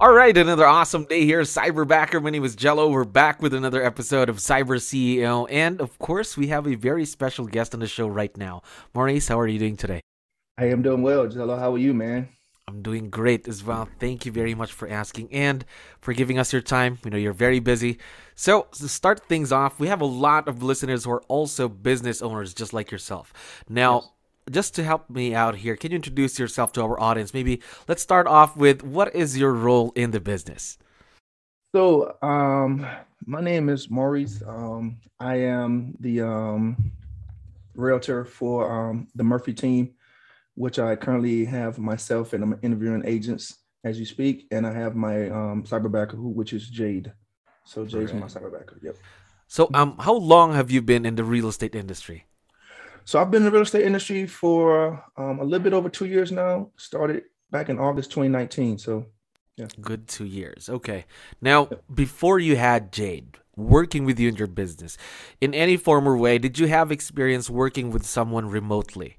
All right, another awesome day here. Cyberbacker. My name is Jello. We're back with another episode of Cyber CEO. And of course, we have a very special guest on the show right now. Maurice, how are you doing today? I am doing well. Jello, how are you, man? I'm doing great as well. Thank you very much for asking and for giving us your time. We know you're very busy. So, to start things off, we have a lot of listeners who are also business owners just like yourself. Now, yes just to help me out here, can you introduce yourself to our audience? Maybe let's start off with what is your role in the business? So, um, my name is Maurice. Um, I am the um, realtor for um, the Murphy team, which I currently have myself and I'm interviewing agents as you speak, and I have my um, cyberbacker, who which is Jade. So Jade's right. my cyberbacker. Yep. So, um, how long have you been in the real estate industry? So I've been in the real estate industry for um, a little bit over two years now. Started back in August 2019. So yeah. Good two years. Okay. Now, yeah. before you had Jade working with you in your business, in any form or way, did you have experience working with someone remotely?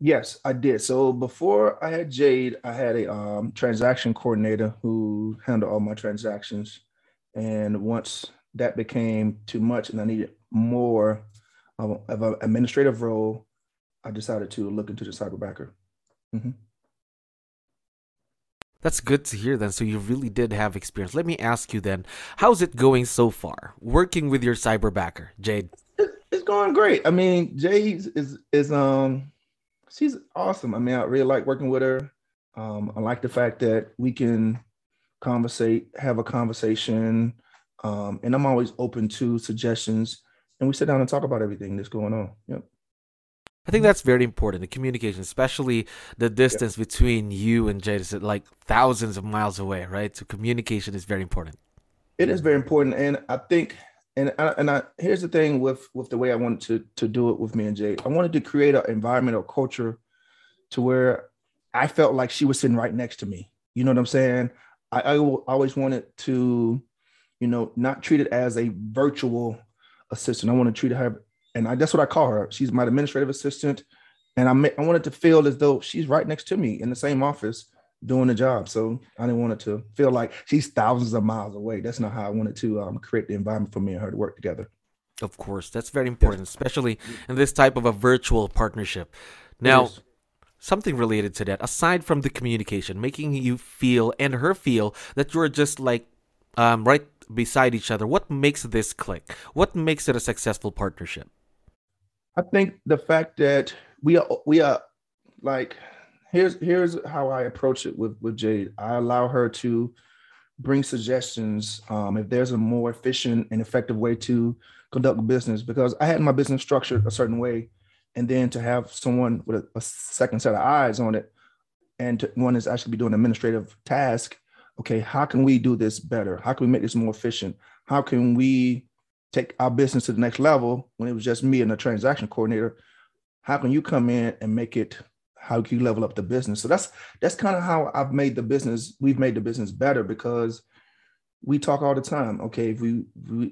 Yes, I did. So before I had Jade, I had a um, transaction coordinator who handled all my transactions. And once that became too much and I needed more of, of an administrative role, I decided to look into the cyberbacker. Mm-hmm. That's good to hear then. So you really did have experience. Let me ask you then, how's it going so far working with your cyberbacker, Jade? It's going great. I mean, Jade is is um she's awesome. I mean, I really like working with her. Um, I like the fact that we can conversate, have a conversation, um, and I'm always open to suggestions and we sit down and talk about everything that's going on. Yep. I think that's very important. The communication, especially the distance between you and Jade, is like thousands of miles away, right? So communication is very important. It is very important, and I think, and I, and I here's the thing with with the way I wanted to to do it with me and Jade. I wanted to create an environment or culture to where I felt like she was sitting right next to me. You know what I'm saying? I, I always wanted to, you know, not treat it as a virtual assistant. I want to treat her, and I, that's what I call her. She's my administrative assistant, and I I wanted to feel as though she's right next to me in the same office doing the job. So I didn't want it to feel like she's thousands of miles away. That's not how I wanted to um, create the environment for me and her to work together. Of course, that's very important, yeah. especially in this type of a virtual partnership. Now, something related to that, aside from the communication, making you feel and her feel that you're just like um, right beside each other. What makes this click? What makes it a successful partnership? I think the fact that we are we are like here's here's how I approach it with with Jade. I allow her to bring suggestions um, if there's a more efficient and effective way to conduct business because I had my business structured a certain way, and then to have someone with a, a second set of eyes on it, and to, one is actually be doing administrative task okay, how can we do this better? How can we make this more efficient? How can we take our business to the next level when it was just me and a transaction coordinator? How can you come in and make it how can you level up the business? So that's that's kind of how I've made the business, we've made the business better because we talk all the time. Okay, if we,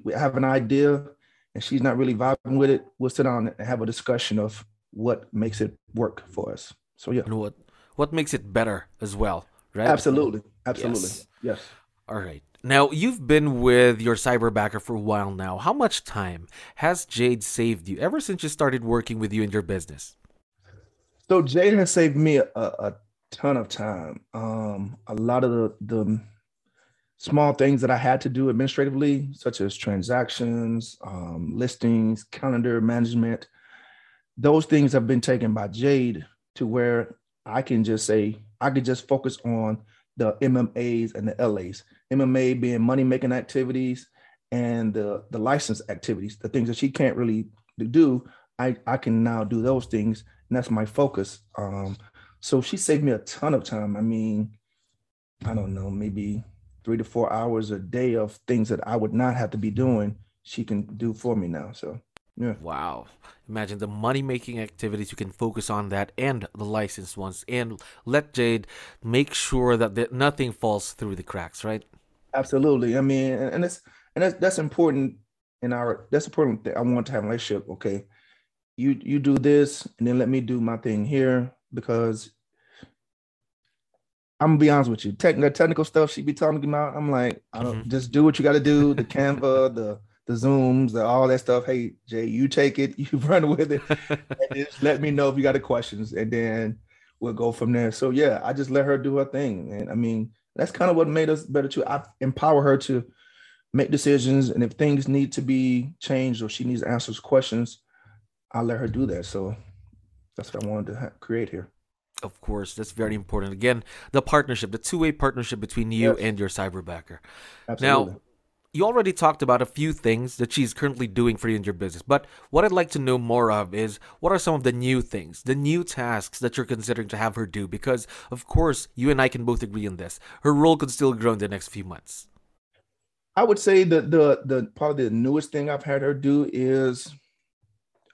we have an idea and she's not really vibing with it, we'll sit down and have a discussion of what makes it work for us. So yeah. And what what makes it better as well, right? Absolutely. Absolutely. Yes. yes. All right. Now, you've been with your cyberbacker for a while now. How much time has Jade saved you ever since you started working with you in your business? So, Jade has saved me a, a ton of time. Um, a lot of the, the small things that I had to do administratively, such as transactions, um, listings, calendar management, those things have been taken by Jade to where I can just say, I could just focus on the MMAs and the LAs. MMA being money making activities and the the license activities, the things that she can't really do. I I can now do those things, and that's my focus. Um, So she saved me a ton of time. I mean, I don't know, maybe three to four hours a day of things that I would not have to be doing. She can do for me now. So yeah. Wow. Imagine the money making activities you can focus on that and the licensed ones and let Jade make sure that, that nothing falls through the cracks, right? Absolutely. I mean, and it's and that's that's important in our that's important that I want to have a relationship. Okay. You you do this and then let me do my thing here because I'm gonna be honest with you. Tech, the technical stuff she be talking about, I'm like, I don't mm-hmm. just do what you got to do. The Canva, the the zooms, the all that stuff. Hey Jay, you take it, you run with it, and just let me know if you got the questions, and then we'll go from there. So yeah, I just let her do her thing, and I mean that's kind of what made us better too. I empower her to make decisions, and if things need to be changed or she needs answers questions, I let her do that. So that's what I wanted to ha- create here. Of course, that's very important. Again, the partnership, the two-way partnership between you yes. and your cyberbacker. Absolutely. Now, you already talked about a few things that she's currently doing for you in your business, but what I'd like to know more of is what are some of the new things, the new tasks that you're considering to have her do? Because, of course, you and I can both agree on this. Her role could still grow in the next few months. I would say that the the probably the newest thing I've had her do is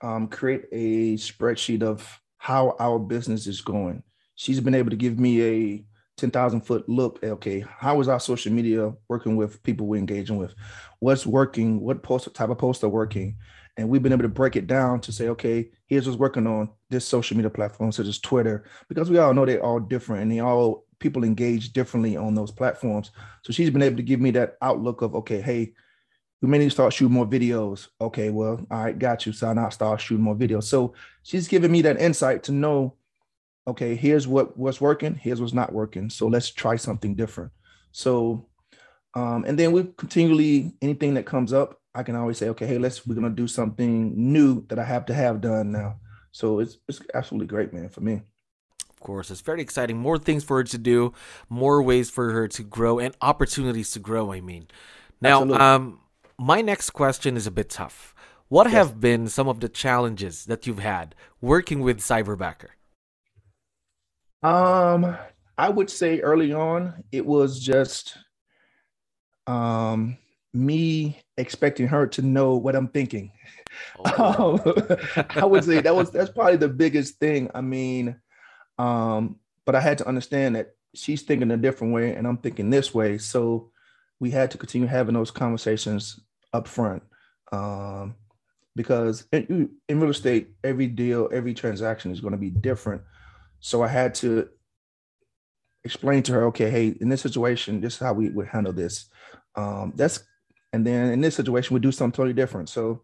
um, create a spreadsheet of how our business is going. She's been able to give me a 10,000 foot look okay, how is our social media working with people we're engaging with? What's working? What post type of posts are working? And we've been able to break it down to say, okay, here's what's working on this social media platform, such as Twitter, because we all know they're all different and they all people engage differently on those platforms. So she's been able to give me that outlook of, okay, hey, we may need to start shooting more videos. Okay, well, all right, got you. So now start shooting more videos. So she's giving me that insight to know okay, here's what what's working, here's what's not working. So let's try something different. So, um, and then we continually anything that comes up, I can always say, okay, hey, let's we're gonna do something new that I have to have done now. So it's it's absolutely great, man, for me. Of course, it's very exciting. More things for her to do, more ways for her to grow, and opportunities to grow. I mean, now, absolutely. um, my next question is a bit tough. What yes. have been some of the challenges that you've had working with Cyberbacker? Um, I would say early on it was just um me expecting her to know what I'm thinking. Oh. Um, I would say that was that's probably the biggest thing. I mean, um, but I had to understand that she's thinking a different way and I'm thinking this way. So we had to continue having those conversations up front. Um, because in, in real estate, every deal, every transaction is going to be different. So I had to explain to her, okay, hey, in this situation, this is how we would handle this. Um, that's and then in this situation, we do something totally different. So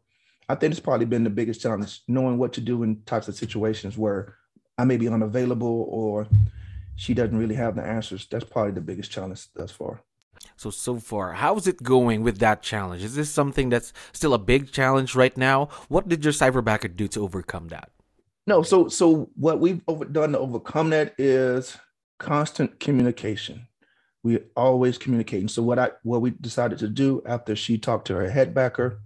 I think it's probably been the biggest challenge, knowing what to do in types of situations where I may be unavailable or she doesn't really have the answers. That's probably the biggest challenge thus far. So so far, how's it going with that challenge? Is this something that's still a big challenge right now? What did your cyberbacker do to overcome that? No, so so what we've over, done to overcome that is constant communication. We always communicating. So what I what we decided to do after she talked to her head backer,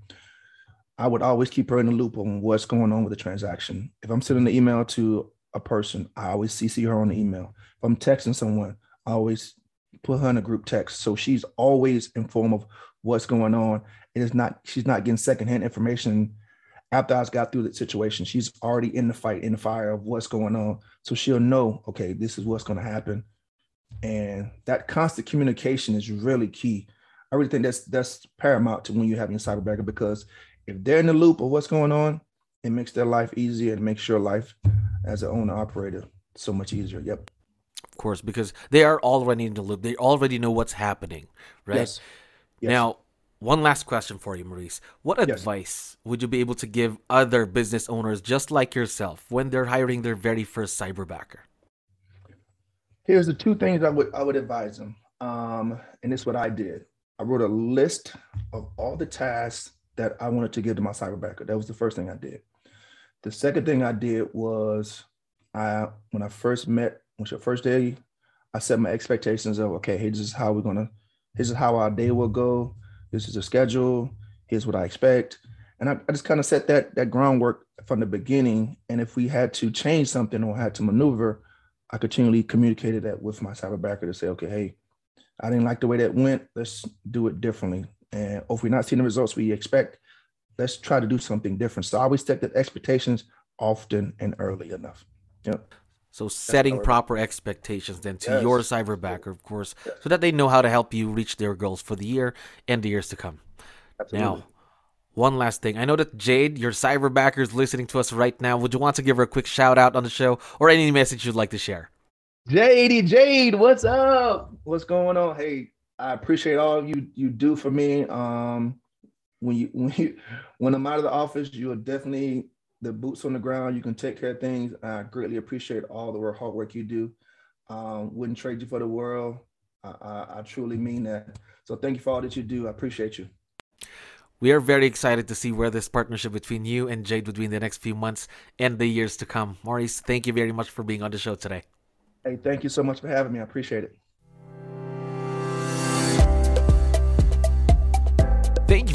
I would always keep her in the loop on what's going on with the transaction. If I'm sending an email to a person, I always CC her on the email. If I'm texting someone, I always put her in a group text. So she's always informed of what's going on. And It is not she's not getting secondhand information after I got through the situation, she's already in the fight, in the fire of what's going on. So she'll know, okay, this is what's going to happen. And that constant communication is really key. I really think that's that's paramount to when you're having a cyberbacker because if they're in the loop of what's going on, it makes their life easier and makes your life as an owner operator so much easier. Yep. Of course, because they are already in the loop. They already know what's happening, right? Yes. yes. Now, one last question for you, Maurice. What yes. advice would you be able to give other business owners just like yourself when they're hiring their very first cyberbacker? Here's the two things I would I would advise them. Um, and this is what I did. I wrote a list of all the tasks that I wanted to give to my cyberbacker. That was the first thing I did. The second thing I did was I when I first met, was your first day, I set my expectations of okay, hey, this is how we're gonna, this is how our day will go this is a schedule. Here's what I expect. And I, I just kind of set that that groundwork from the beginning. And if we had to change something or had to maneuver, I continually communicated that with my cyberbacker to say, okay, hey, I didn't like the way that went. Let's do it differently. And oh, if we're not seeing the results we expect, let's try to do something different. So I always set the expectations often and early enough. Yep. So setting proper expectations then to yes. your cyberbacker, of course, yes. so that they know how to help you reach their goals for the year and the years to come. Absolutely. Now, one last thing. I know that Jade, your cyberbacker, is listening to us right now. Would you want to give her a quick shout out on the show or any message you'd like to share? Jade, Jade, what's up? What's going on? Hey, I appreciate all you you do for me. Um, when you when you when I'm out of the office, you are definitely the boots on the ground. You can take care of things. I greatly appreciate all the hard work you do. Um, wouldn't trade you for the world. I, I, I truly mean that. So thank you for all that you do. I appreciate you. We are very excited to see where this partnership between you and Jade will be in the next few months and the years to come. Maurice, thank you very much for being on the show today. Hey, thank you so much for having me. I appreciate it.